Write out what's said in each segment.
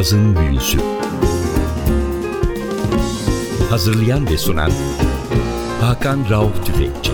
Cazın Büyüsü Hazırlayan ve sunan Hakan Rauf Tüfekçi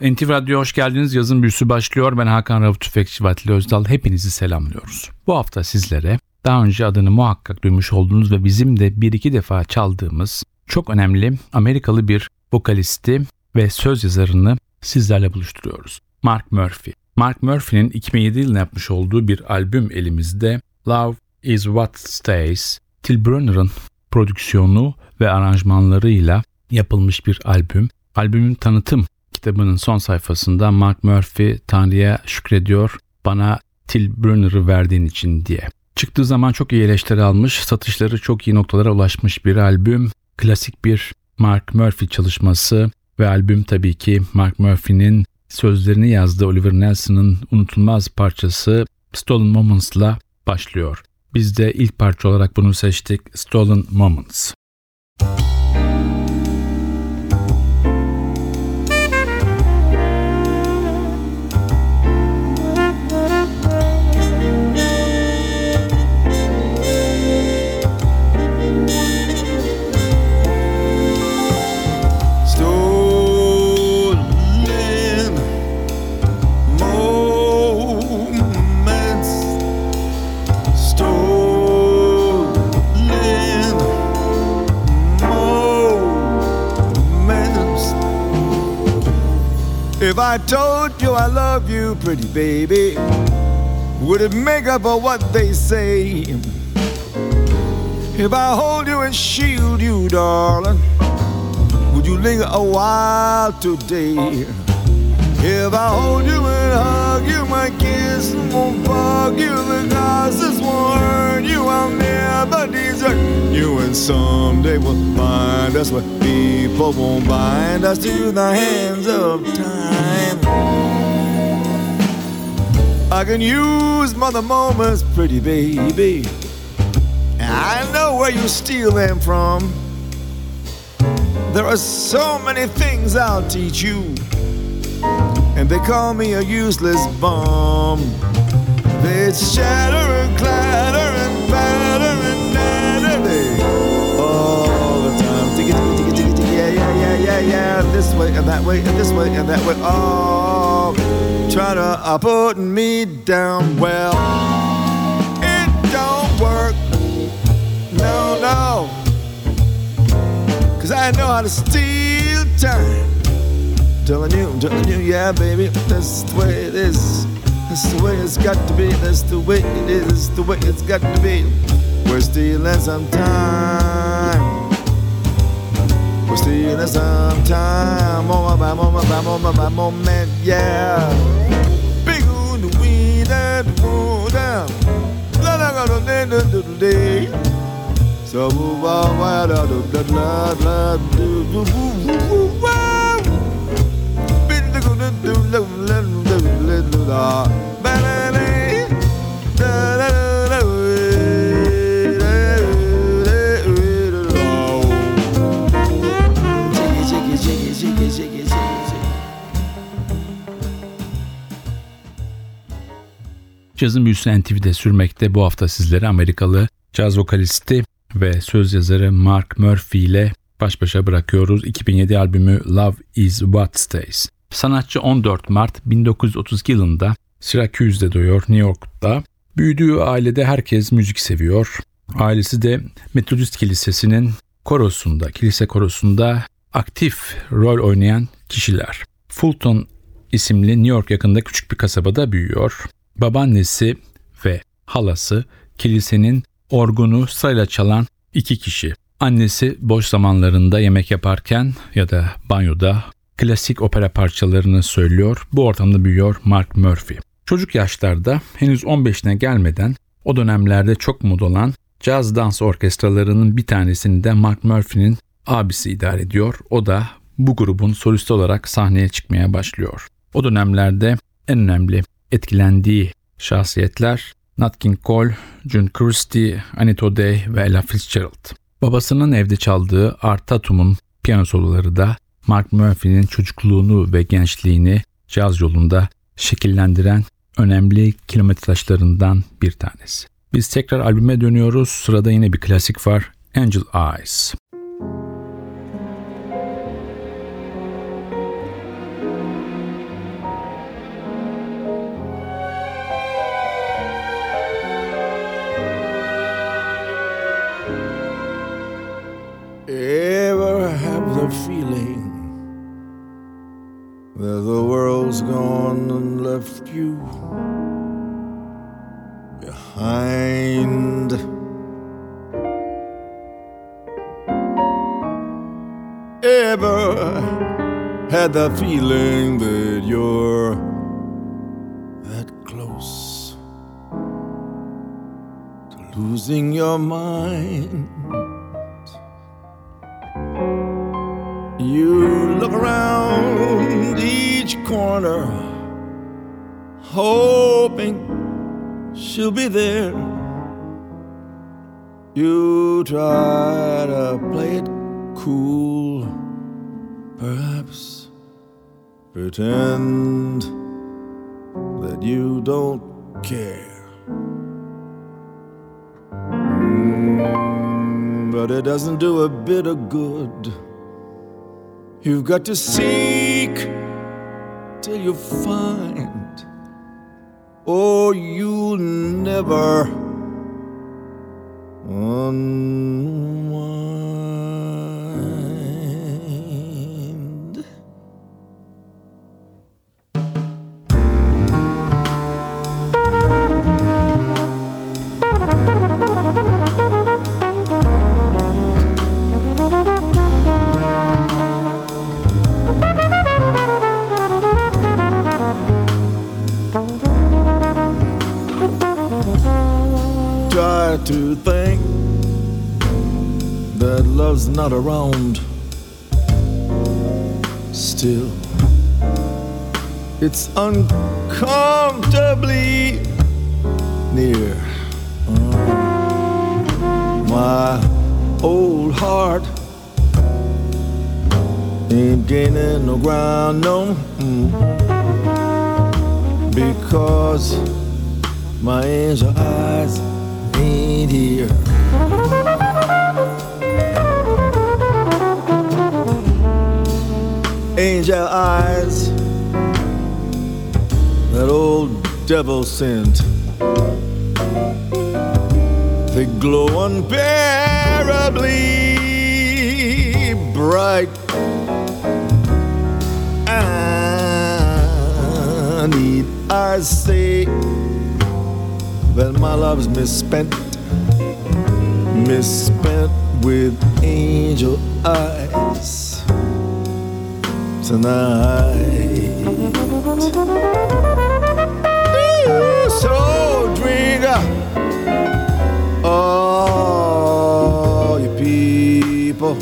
NTV Radyo hoş geldiniz. Yazın büyüsü başlıyor. Ben Hakan Rauf Tüfekçi Vatili Özdal. Hepinizi selamlıyoruz. Bu hafta sizlere daha önce adını muhakkak duymuş olduğunuz ve bizim de bir iki defa çaldığımız çok önemli Amerikalı bir vokalisti ve söz yazarını sizlerle buluşturuyoruz. Mark Murphy. Mark Murphy'nin 2007 yılında yapmış olduğu bir albüm elimizde Love is What Stays. Till Brunner'ın prodüksiyonu ve aranjmanlarıyla yapılmış bir albüm. Albümün tanıtım kitabının son sayfasında Mark Murphy Tanrı'ya şükrediyor bana Till Brunner'ı verdiğin için diye. Çıktığı zaman çok iyi eleştiri almış, satışları çok iyi noktalara ulaşmış bir albüm. Klasik bir Mark Murphy çalışması ve albüm tabii ki Mark Murphy'nin sözlerini yazdığı Oliver Nelson'ın unutulmaz parçası Stolen Moments'la başlıyor. Biz de ilk parça olarak bunu seçtik Stolen Moments. I told you I love you, pretty baby, would it make up for what they say? If I hold you and shield you, darling, would you linger a while today? If I hold you and hug you, my kiss won't bug you, the glasses won't hurt you, I'll never desert you, and someday we'll find us where people won't bind us to the hands of time. I can use mother moments, pretty baby. I know where you steal them from. There are so many things I'll teach you and they call me a useless bum. It's shatter and clatter and patter and yeah. This way and that way and this way and that way. Oh, try to uh, put me down. Well, it don't work. No, no. Cause I know how to steal time telling you, telling you, yeah, baby, that's the way it is. That's the way it's got to be. That's the way it is. The way it's got to be. We're stealing some time. We're stealing some time. Moment by moment moment by moment, yeah. Big on the weed and the down. La la la la la la la. So move on, la la la la la la. Cazın büyüsü NTV'de sürmekte bu hafta sizlere Amerikalı caz vokalisti ve söz yazarı Mark Murphy ile baş başa bırakıyoruz. 2007 albümü Love Is What Stays. Sanatçı 14 Mart 1932 yılında Syracuse'de doğuyor New York'ta. Büyüdüğü ailede herkes müzik seviyor. Ailesi de Metodist Kilisesi'nin korosunda, kilise korosunda aktif rol oynayan kişiler. Fulton isimli New York yakında küçük bir kasabada büyüyor. Babaannesi ve halası kilisenin orgunu sırayla çalan iki kişi. Annesi boş zamanlarında yemek yaparken ya da banyoda klasik opera parçalarını söylüyor. Bu ortamda büyüyor Mark Murphy. Çocuk yaşlarda henüz 15'ine gelmeden o dönemlerde çok moda olan caz dans orkestralarının bir tanesini de Mark Murphy'nin abisi idare ediyor. O da bu grubun solisti olarak sahneye çıkmaya başlıyor. O dönemlerde en önemli etkilendiği şahsiyetler Nat King Cole, June Christie, Anita O'Day ve Ella Fitzgerald. Babasının evde çaldığı Art Tatum'un piyano soloları da Mark Murphy'nin çocukluğunu ve gençliğini caz yolunda şekillendiren önemli kilometre taşlarından bir tanesi. Biz tekrar albüme dönüyoruz. Sırada yine bir klasik var. Angel Eyes. The world's gone and left you behind? Ever had the feeling that you're that close to losing your mind? You look around corner, hoping she'll be there. You try to play it cool, perhaps pretend that you don't care. Mm, but it doesn't do a bit of good. You've got to seek till you find, or you'll never unwind. To think that love's not around. Still, it's uncomfortably near. Uh, my old heart ain't gaining no ground, no. mm. Because my angel eyes Angel eyes, that old devil sent. They glow unbearably bright. I need I say that my love's misspent, misspent with angel eyes tonight. So drink up, all you people.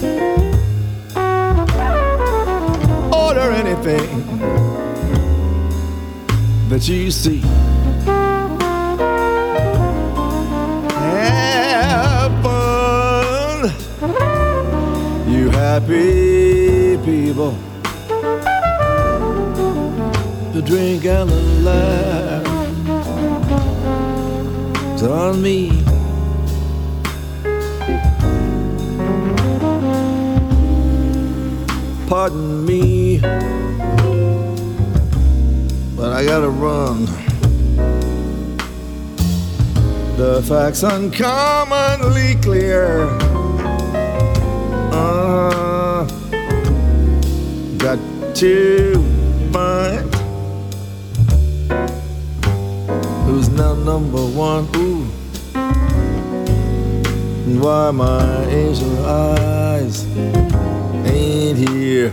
Order anything that you see. Happy people. The drink and the laugh on me. Pardon me, but I gotta run. The facts uncommonly clear. Uh, got to find who's now number one. Ooh, and why my angel eyes ain't here.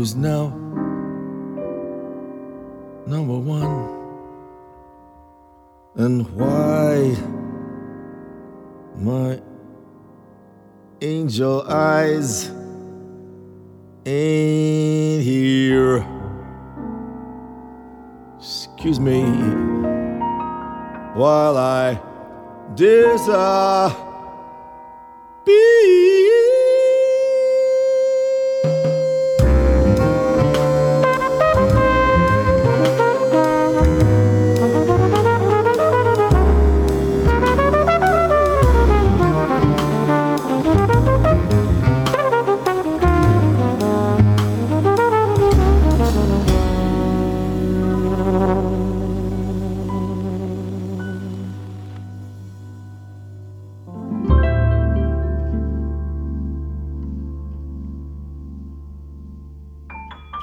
who's now number one and why my angel eyes ain't here. Excuse me while I disappear.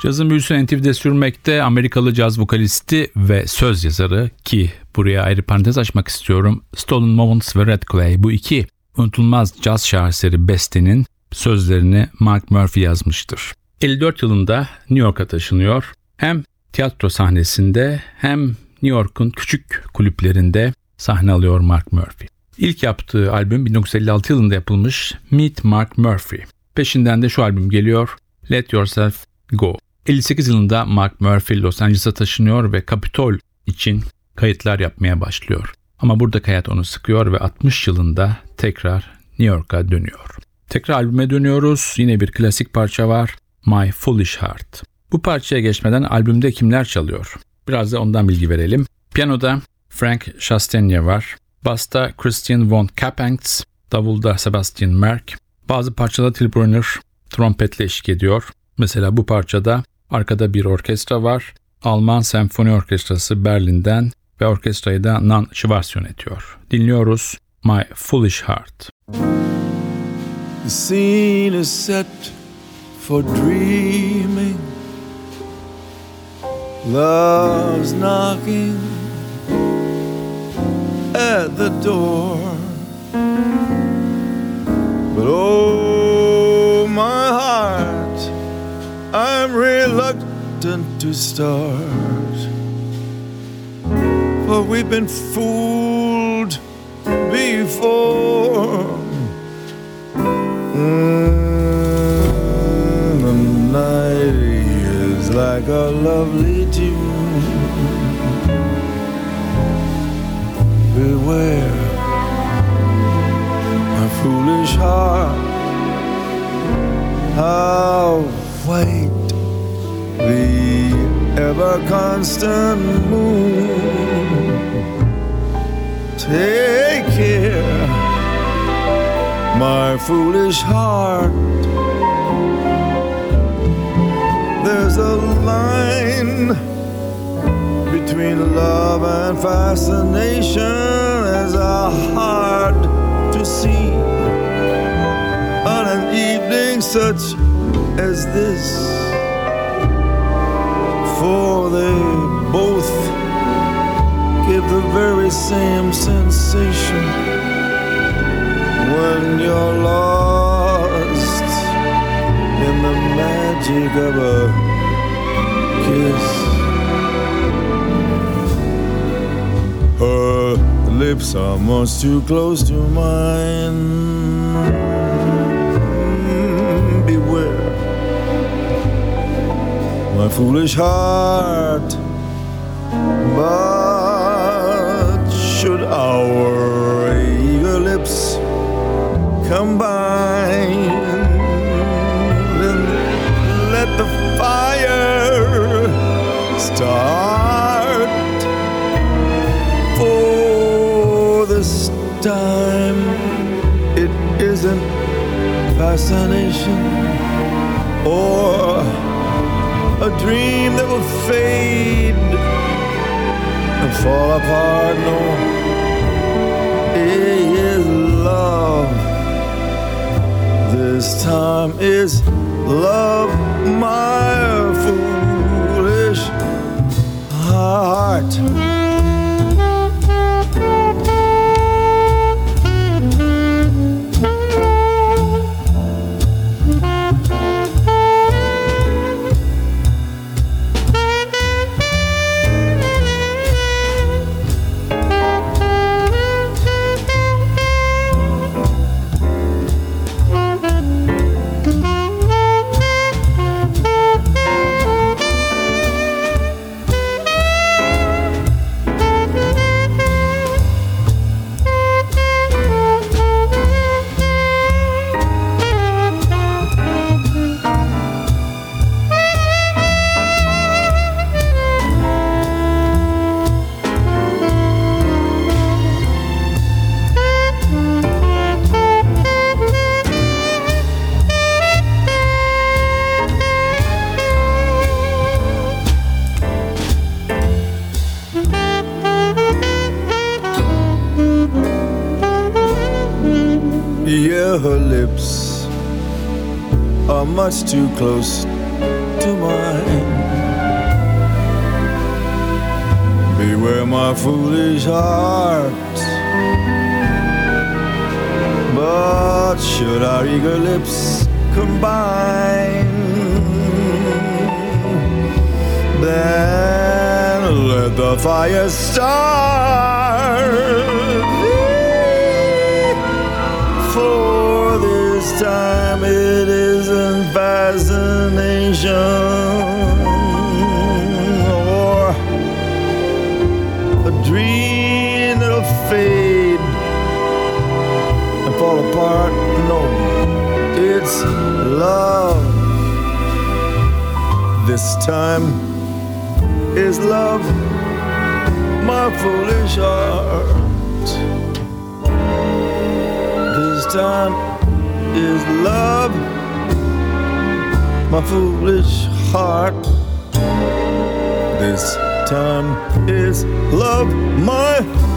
Cazın büyüsü NTV'de sürmekte Amerikalı caz vokalisti ve söz yazarı ki buraya ayrı parantez açmak istiyorum. Stolen Moments ve Red Clay bu iki unutulmaz caz şaheseri bestenin sözlerini Mark Murphy yazmıştır. 54 yılında New York'a taşınıyor. Hem tiyatro sahnesinde hem New York'un küçük kulüplerinde sahne alıyor Mark Murphy. İlk yaptığı albüm 1956 yılında yapılmış Meet Mark Murphy. Peşinden de şu albüm geliyor Let Yourself Go. 58 yılında Mark Murphy Los Angeles'a taşınıyor ve Capitol için kayıtlar yapmaya başlıyor. Ama burada hayat onu sıkıyor ve 60 yılında tekrar New York'a dönüyor. Tekrar albüme dönüyoruz. Yine bir klasik parça var. My Foolish Heart. Bu parçaya geçmeden albümde kimler çalıyor? Biraz da ondan bilgi verelim. Piyanoda Frank Chastanier var. Basta Christian von Kappengs, davulda Sebastian Merck. Bazı parçada Till Brunner trompetle eşlik ediyor. Mesela bu parçada Arkada bir orkestra var. Alman Senfoni Orkestrası Berlin'den ve orkestrayı da Nan Schwarz yönetiyor. Dinliyoruz My Foolish Heart. The scene is set for dreaming Love's knocking at the door But oh my heart I'm reluctant to start. For we've been fooled before. Mm, the night is like a lovely tune. Beware, my foolish heart. How wait the ever constant moon. Take care, my foolish heart. There's a line between love and fascination as a hard to see on an evening such as this. For they both give the very same sensation when you're lost in the magic of a kiss. Her lips are much too close to mine. My foolish heart. But should our eager lips combine, then let the fire start. For this time, it isn't fascination or a dream that will fade and fall apart. No, it is love. This time is love, my foolish heart. Are much too close to mine. Beware my foolish heart. But should our eager lips combine, then let the fire start. This time it isn't fascination or a dream that'll fade and fall apart. No, it's love. This time is love, my foolish heart. This time is love, my foolish heart. This time is love, my.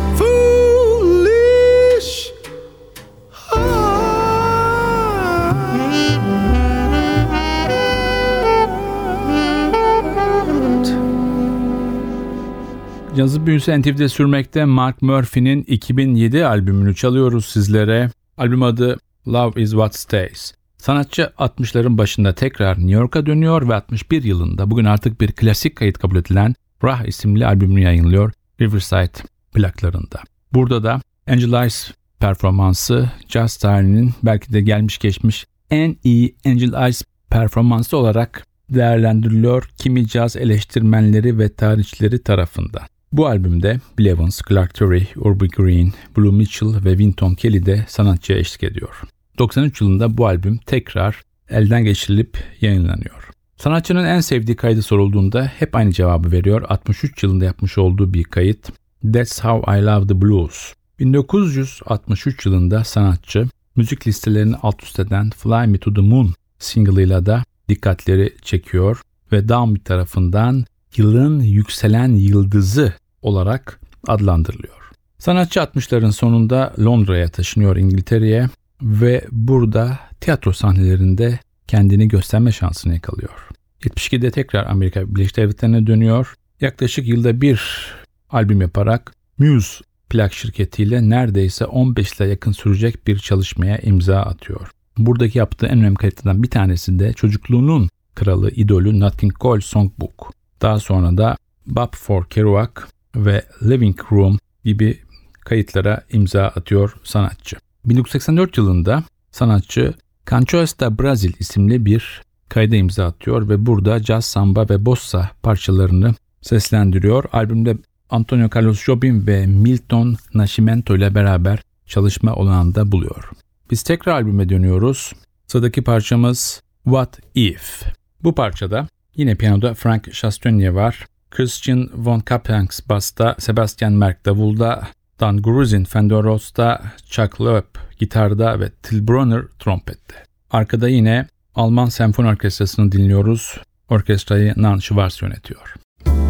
Yazı büyüsü NTV'de sürmekte Mark Murphy'nin 2007 albümünü çalıyoruz sizlere. Albüm adı Love Is What Stays. Sanatçı 60'ların başında tekrar New York'a dönüyor ve 61 yılında bugün artık bir klasik kayıt kabul edilen Rah isimli albümünü yayınlıyor Riverside plaklarında. Burada da Angel Eyes performansı jazz tarihinin belki de gelmiş geçmiş en iyi Angel Eyes performansı olarak değerlendiriliyor kimi caz eleştirmenleri ve tarihçileri tarafından. Bu albümde Bill Evans, Clark Terry, Urbie Green, Blue Mitchell ve Winton Kelly de sanatçıya eşlik ediyor. 93 yılında bu albüm tekrar elden geçirilip yayınlanıyor. Sanatçının en sevdiği kaydı sorulduğunda hep aynı cevabı veriyor. 63 yılında yapmış olduğu bir kayıt That's How I Love the Blues. 1963 yılında sanatçı müzik listelerini alt üst eden Fly Me To The Moon single'ıyla da dikkatleri çekiyor ve Downbeat tarafından yılın yükselen yıldızı olarak adlandırılıyor. Sanatçı 60'ların sonunda Londra'ya taşınıyor İngiltere'ye ve burada tiyatro sahnelerinde kendini gösterme şansını yakalıyor. 72'de tekrar Amerika Birleşik Devletleri'ne dönüyor. Yaklaşık yılda bir albüm yaparak Muse plak şirketiyle neredeyse 15 ile yakın sürecek bir çalışmaya imza atıyor. Buradaki yaptığı en önemli kayıtlardan bir tanesi de çocukluğunun kralı, idolü Nat King Cole Songbook. Daha sonra da Bob for Kerouac ve Living Room gibi kayıtlara imza atıyor sanatçı. 1984 yılında sanatçı Canções da Brasil isimli bir kayda imza atıyor ve burada jazz, samba ve bossa parçalarını seslendiriyor. Albümde Antonio Carlos Jobim ve Milton Nascimento ile beraber çalışma olanında buluyor. Biz tekrar albüme dönüyoruz. Sıradaki parçamız What If? Bu parçada yine piyanoda Frank Chastonier var. Christian von Kaplanks basta, Sebastian Merck davulda, Dan Gruzin Fender Rhodes'ta, Chuck Loeb gitarda ve Till Brunner trompette. Arkada yine Alman Senfoni Orkestrası'nı dinliyoruz. Orkestrayı Nan Schwarz yönetiyor. What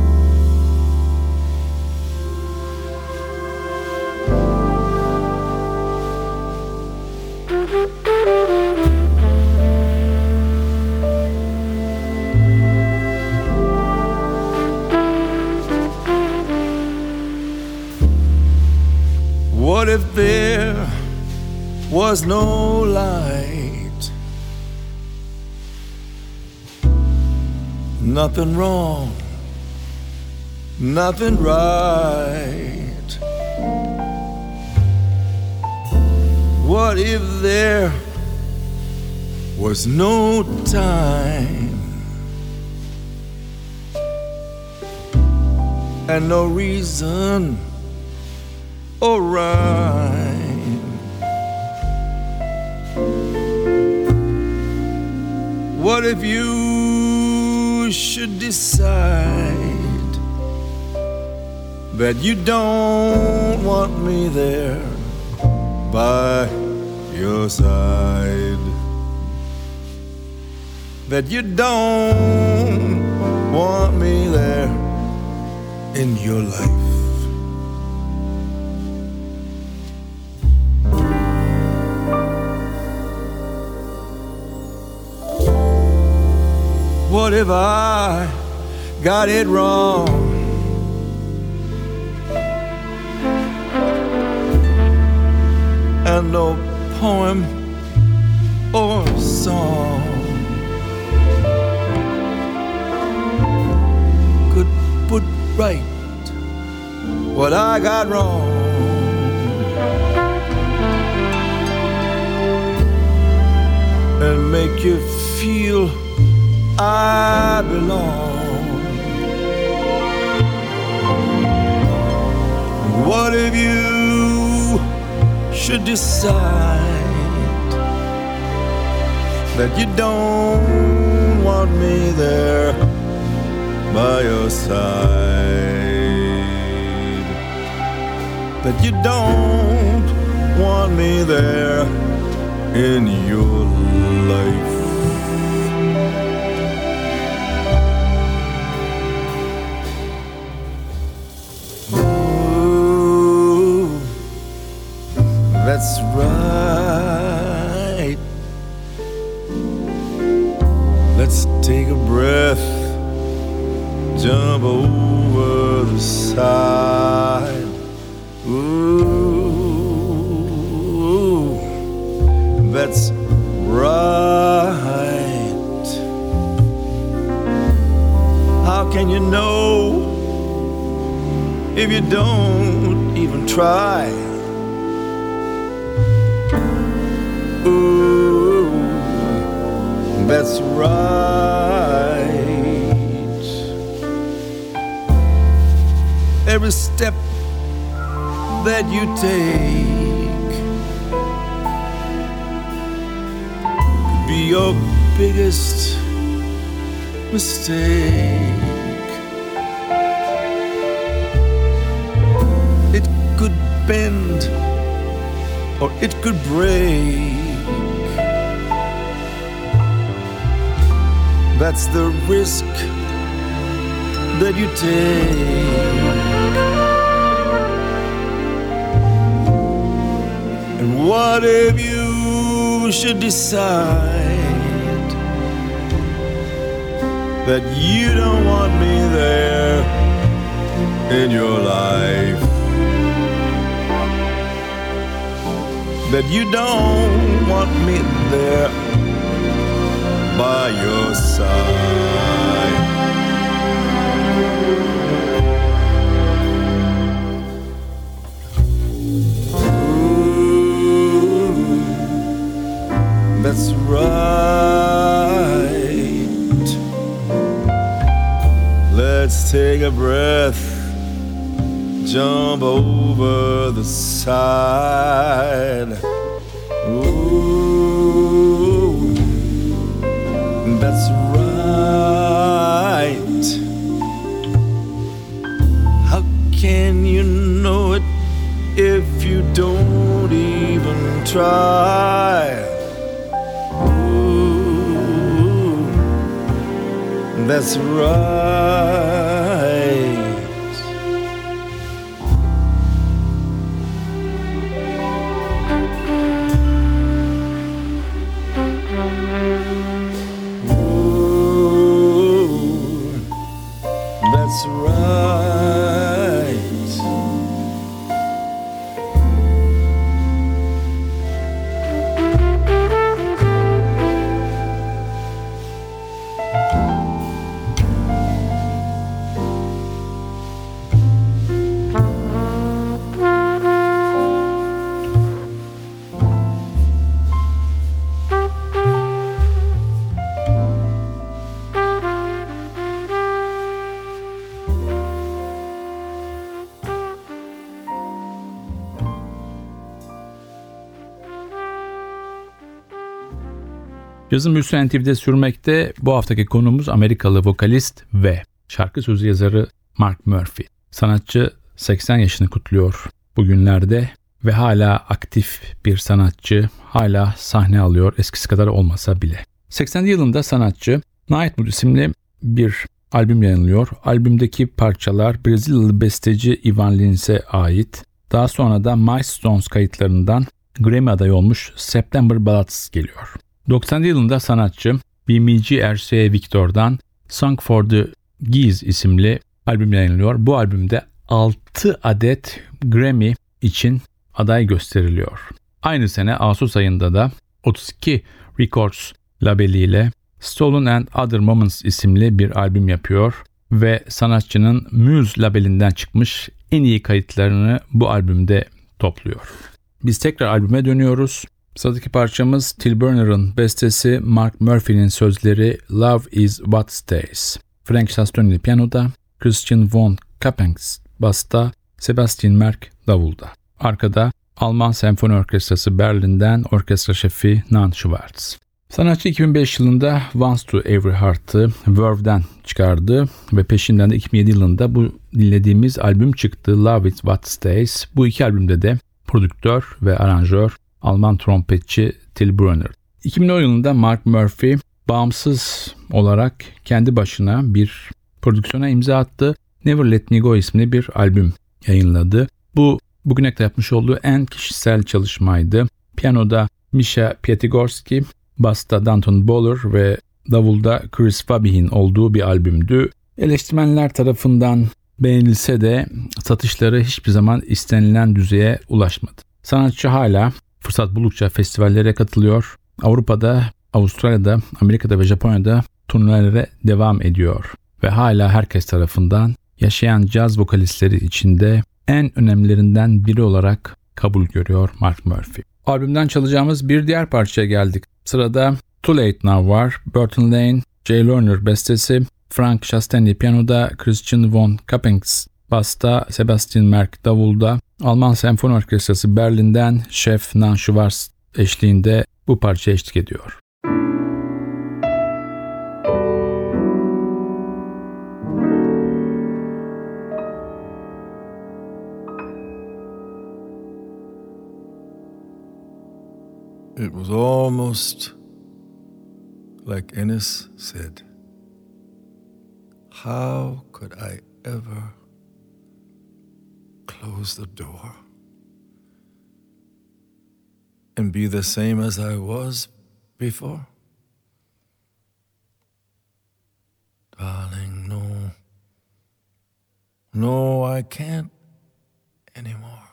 was no light? Nothing wrong, nothing right. What if there was no time and no reason? alright. What if you should decide that you don't want me there by your side? That you don't want me there in your life? What if I got it wrong? And no poem or song could put right what I got wrong. And make you feel I belong. What if you should decide that you don't want me there by your side? That you don't want me there in your life? Take a breath, jump over the side. Ooh, that's right. How can you know if you don't even try? That's right. Every step that you take could be your biggest mistake. It could bend or it could break. That's the risk that you take. And what if you should decide that you don't want me there in your life? That you don't want me there by your side. Ooh, that's right. Let's take a breath, jump over the side. Ooh, that's right. How can you know it if you don't even try? Ooh, that's right. Cazın Büyüsü NTV'de sürmekte bu haftaki konumuz Amerikalı vokalist ve şarkı sözü yazarı Mark Murphy. Sanatçı 80 yaşını kutluyor bugünlerde ve hala aktif bir sanatçı, hala sahne alıyor eskisi kadar olmasa bile. 80 yılında sanatçı Nightwood isimli bir albüm yayınlıyor. Albümdeki parçalar Brezilyalı besteci Ivan Lins'e ait. Daha sonra da My Stones kayıtlarından Grammy adayı olmuş September Ballads geliyor. 90 yılında sanatçı BMG RCA Victor'dan Song for the Geese isimli albüm yayınlıyor. Bu albümde 6 adet Grammy için aday gösteriliyor. Aynı sene Ağustos ayında da 32 Records labeliyle Stolen and Other Moments isimli bir albüm yapıyor ve sanatçının Muse labelinden çıkmış en iyi kayıtlarını bu albümde topluyor. Biz tekrar albüme dönüyoruz. Sıradaki parçamız Till Burner'ın bestesi Mark Murphy'nin sözleri Love is What Stays. Frank Sastonelli piyanoda, Christian von Kappengs basta, Sebastian Merck davulda. Arkada Alman Senfoni Orkestrası Berlin'den orkestra şefi Nan Schwartz. Sanatçı 2005 yılında Once to Every Heart'ı Verve'den çıkardı ve peşinden de 2007 yılında bu dinlediğimiz albüm çıktı Love It What Stays. Bu iki albümde de prodüktör ve aranjör Alman trompetçi Till Brunner. 2010 yılında Mark Murphy bağımsız olarak kendi başına bir prodüksiyona imza attı. Never Let Me Go isimli bir albüm yayınladı. Bu bugüne kadar yapmış olduğu en kişisel çalışmaydı. Piyanoda Misha Pietigorski, basta Danton Bowler ve davulda Chris Fabihin olduğu bir albümdü. Eleştirmenler tarafından beğenilse de satışları hiçbir zaman istenilen düzeye ulaşmadı. Sanatçı hala fırsat buldukça festivallere katılıyor. Avrupa'da, Avustralya'da, Amerika'da ve Japonya'da turnelere devam ediyor. Ve hala herkes tarafından yaşayan caz vokalistleri içinde en önemlilerinden biri olarak kabul görüyor Mark Murphy. Albümden çalacağımız bir diğer parçaya geldik. Sırada Too Late Now var. Burton Lane, Jay Lerner bestesi, Frank Chastaney piyanoda, Christian von Kappengs basta, Sebastian Merck davulda, Alman Senfoni Orkestrası Berlin'den Şef Nan Schwartz eşliğinde bu parça eşlik ediyor. It was almost like Ennis said, How could I ever close the door and be the same as I was before? Darling, no. No, I can't anymore.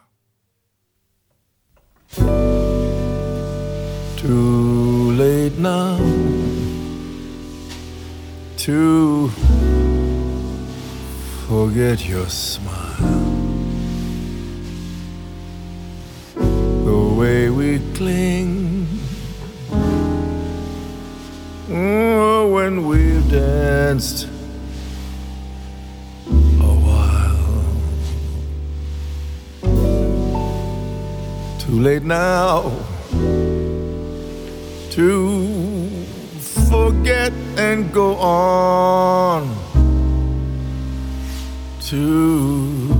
Too late now to forget your smile. Way we cling oh, when we've danced a while. Too late now to forget and go on to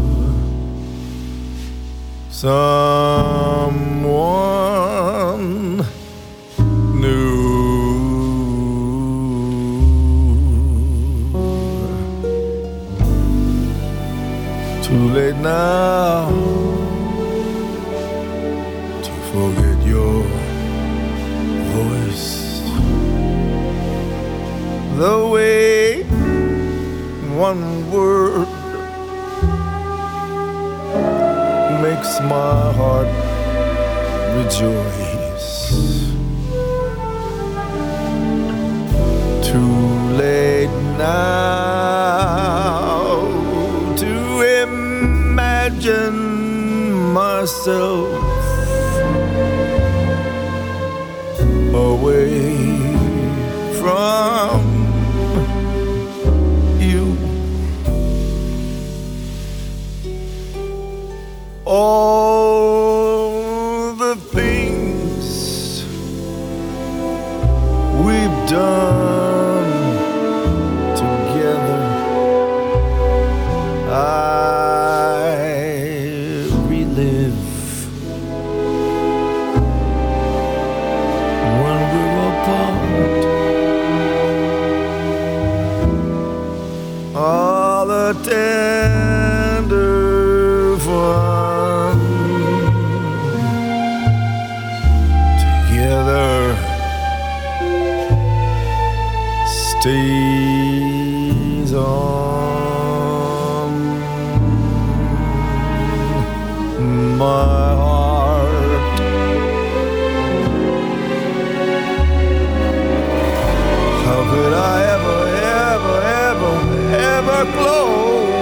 someone new. Too late now to forget your voice. The way one word makes my heart rejoice. Too late now to imagine myself could I ever, ever, ever, ever close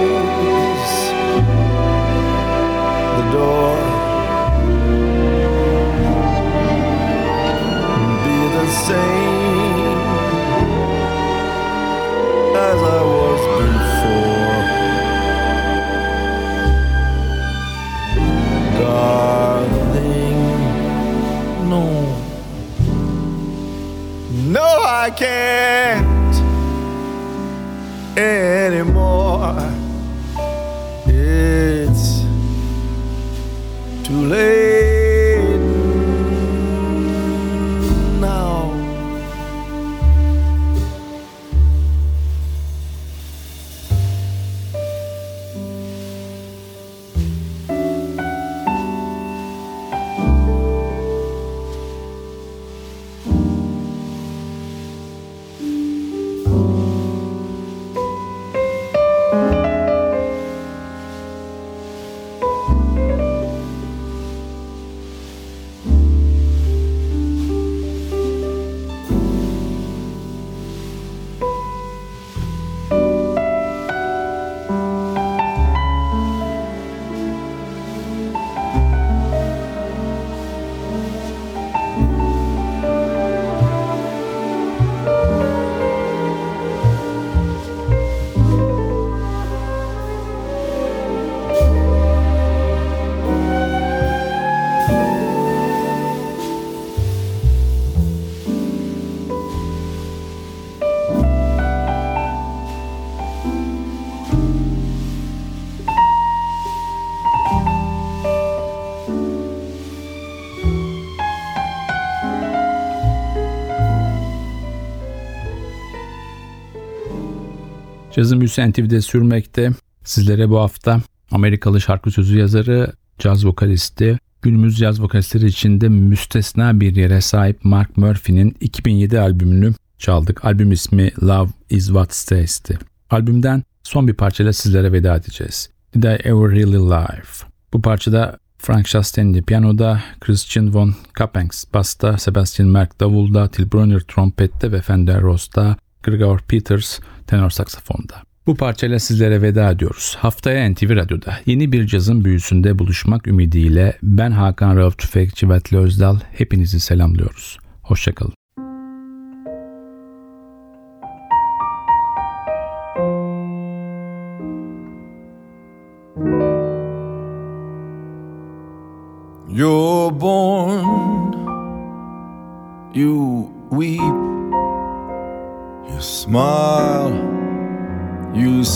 Cazın Büyüsü NTV'de sürmekte. Sizlere bu hafta Amerikalı şarkı sözü yazarı, caz vokalisti, günümüz caz vokalistleri içinde müstesna bir yere sahip Mark Murphy'nin 2007 albümünü çaldık. Albüm ismi Love Is What Stays'ti. Albümden son bir parçayla sizlere veda edeceğiz. Did I Ever Really Live? Bu parçada Frank Chastain'li piyanoda, Christian von Kappengs basta, Sebastian Merck davulda, Till Brunner trompette ve Fender Rose'da, Gregor Peters tenor saksafonda. Bu parçayla sizlere veda ediyoruz. Haftaya NTV Radyo'da yeni bir cazın büyüsünde buluşmak ümidiyle ben Hakan Rauf Tüfekçi ve Özdal hepinizi selamlıyoruz. Hoşçakalın.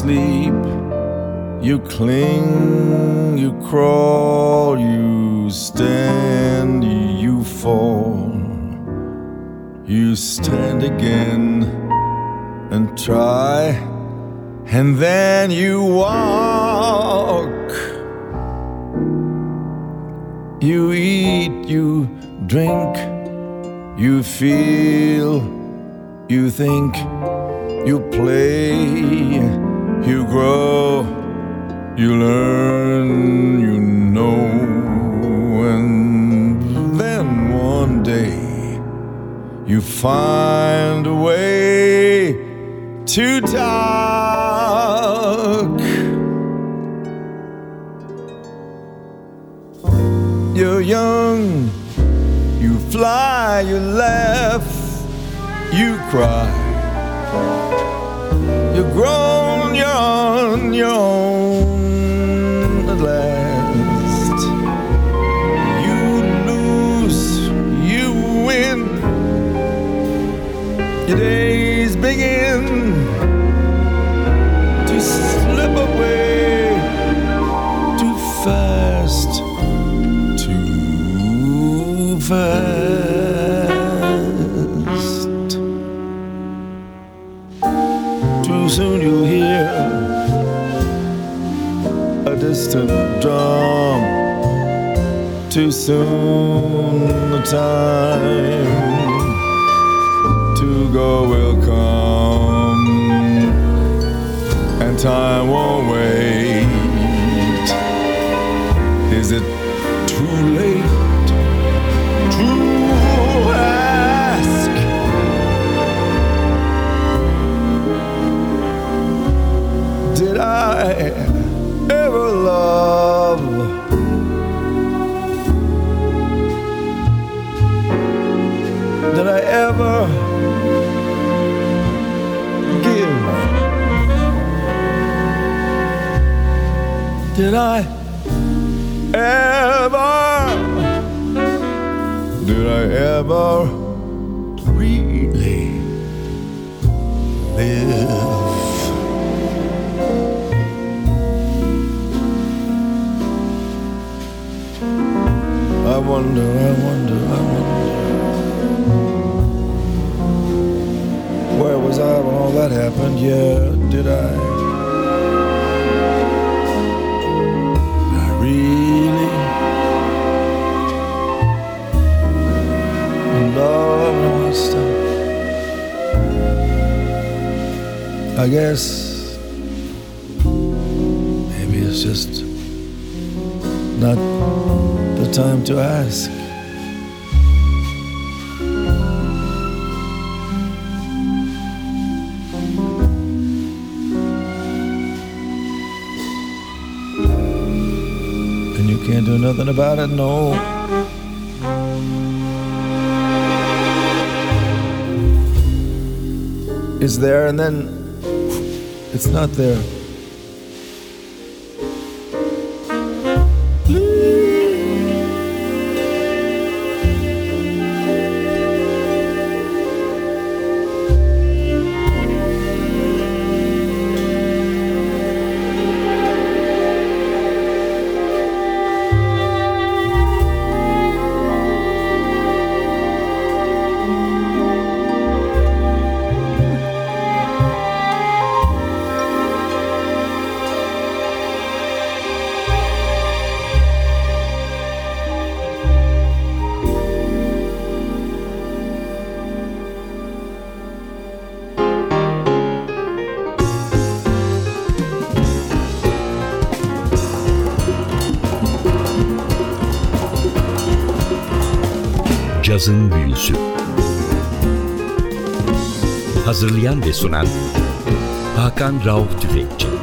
Sleep, you cling, you crawl, you stand, you fall, you stand again and try, and then you walk. You eat, you drink, you feel, you think, you play, you grow, you learn, you know, and then one day you find a way to talk. You're young, you fly, you laugh, you cry. Grown, you're on your own distant drum. Too soon the time to go will come, and time won't wait. Is it I ever? Did I ever really live? I wonder, I wonder, I wonder. Where was I when all that happened? Yeah, did I? I guess maybe it's just not the time to ask. And you can't do nothing about it, no. It's there and then it's not there. Ve sunan Hakan Rauf Tüfekçi